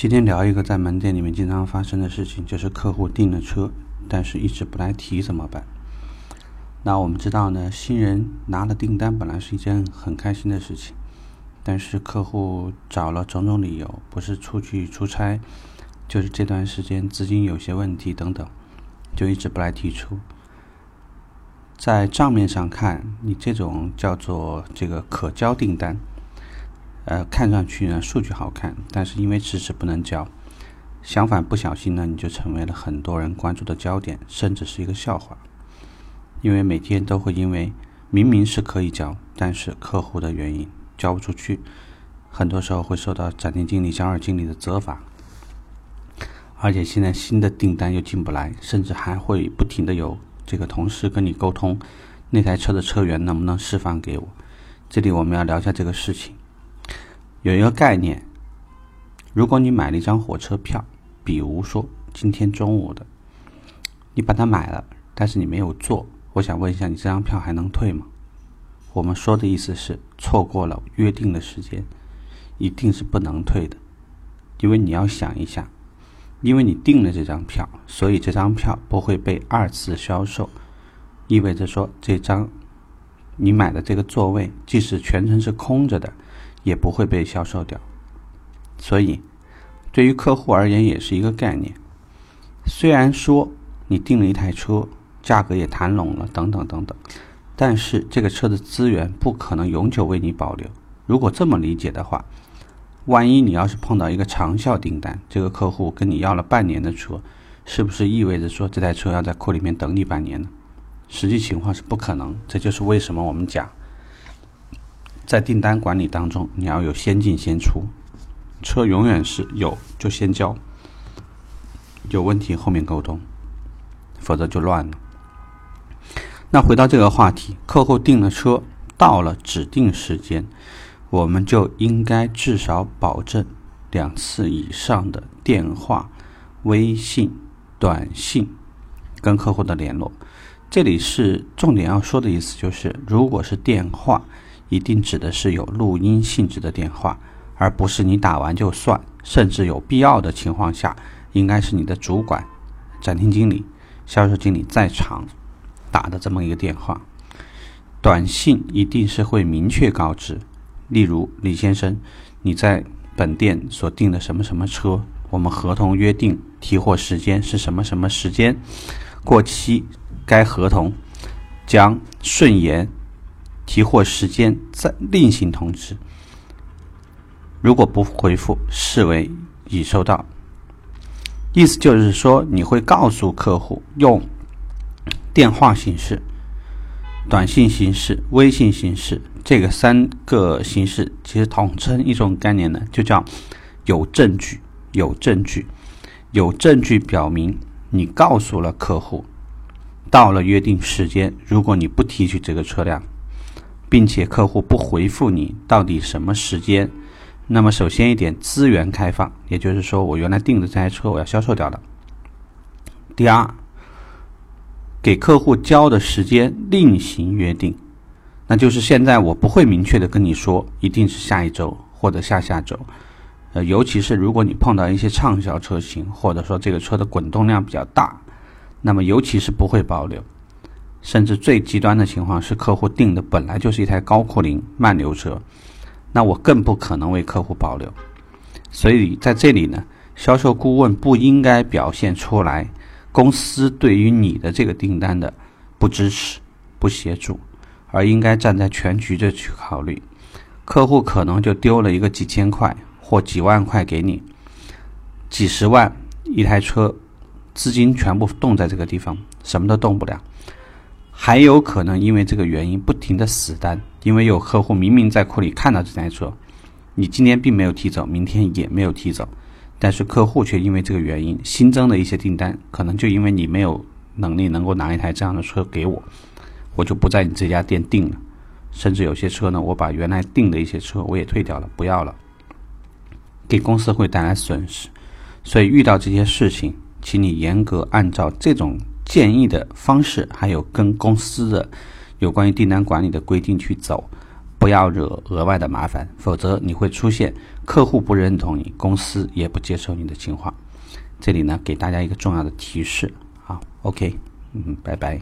今天聊一个在门店里面经常发生的事情，就是客户订了车，但是一直不来提怎么办？那我们知道呢，新人拿了订单本来是一件很开心的事情，但是客户找了种种理由，不是出去出差，就是这段时间资金有些问题等等，就一直不来提出。在账面上看，你这种叫做这个可交订单。呃，看上去呢数据好看，但是因为迟迟不能交，相反不小心呢你就成为了很多人关注的焦点，甚至是一个笑话。因为每天都会因为明明是可以交，但是客户的原因交不出去，很多时候会受到展厅经理、销售经理的责罚。而且现在新的订单又进不来，甚至还会不停的有这个同事跟你沟通，那台车的车源能不能释放给我？这里我们要聊一下这个事情。有一个概念，如果你买了一张火车票，比如说今天中午的，你把它买了，但是你没有坐，我想问一下，你这张票还能退吗？我们说的意思是，错过了约定的时间，一定是不能退的，因为你要想一下，因为你订了这张票，所以这张票不会被二次销售，意味着说这张你买的这个座位，即使全程是空着的。也不会被销售掉，所以对于客户而言也是一个概念。虽然说你订了一台车，价格也谈拢了，等等等等，但是这个车的资源不可能永久为你保留。如果这么理解的话，万一你要是碰到一个长效订单，这个客户跟你要了半年的车，是不是意味着说这台车要在库里面等你半年呢？实际情况是不可能。这就是为什么我们讲。在订单管理当中，你要有先进先出，车永远是有就先交，有问题后面沟通，否则就乱了。那回到这个话题，客户订了车，到了指定时间，我们就应该至少保证两次以上的电话、微信、短信跟客户的联络。这里是重点要说的意思，就是如果是电话。一定指的是有录音性质的电话，而不是你打完就算。甚至有必要的情况下，应该是你的主管、展厅经理、销售经理在场打的这么一个电话。短信一定是会明确告知，例如李先生，你在本店所订的什么什么车，我们合同约定提货时间是什么什么时间，过期，该合同将顺延。提货时间再另行通知。如果不回复，视为已收到。意思就是说，你会告诉客户，用电话形式、短信形式、微信形式这个三个形式，其实统称一种概念呢，就叫有证据。有证据，有证据表明你告诉了客户，到了约定时间，如果你不提取这个车辆。并且客户不回复你到底什么时间，那么首先一点资源开放，也就是说我原来订的这台车我要销售掉了。第二，给客户交的时间另行约定，那就是现在我不会明确的跟你说一定是下一周或者下下周，呃，尤其是如果你碰到一些畅销车型，或者说这个车的滚动量比较大，那么尤其是不会保留。甚至最极端的情况是，客户订的本来就是一台高库龄慢流车，那我更不可能为客户保留。所以在这里呢，销售顾问不应该表现出来公司对于你的这个订单的不支持、不协助，而应该站在全局的去考虑。客户可能就丢了一个几千块或几万块给你，几十万一台车，资金全部冻在这个地方，什么都动不了。还有可能因为这个原因不停的死单，因为有客户明明在库里看到这台车，你今天并没有提走，明天也没有提走，但是客户却因为这个原因新增的一些订单，可能就因为你没有能力能够拿一台这样的车给我，我就不在你这家店订了，甚至有些车呢，我把原来订的一些车我也退掉了，不要了，给公司会带来损失，所以遇到这些事情，请你严格按照这种。建议的方式，还有跟公司的有关于订单管理的规定去走，不要惹额外的麻烦，否则你会出现客户不认同你，公司也不接受你的情况。这里呢，给大家一个重要的提示。好，OK，嗯，拜拜。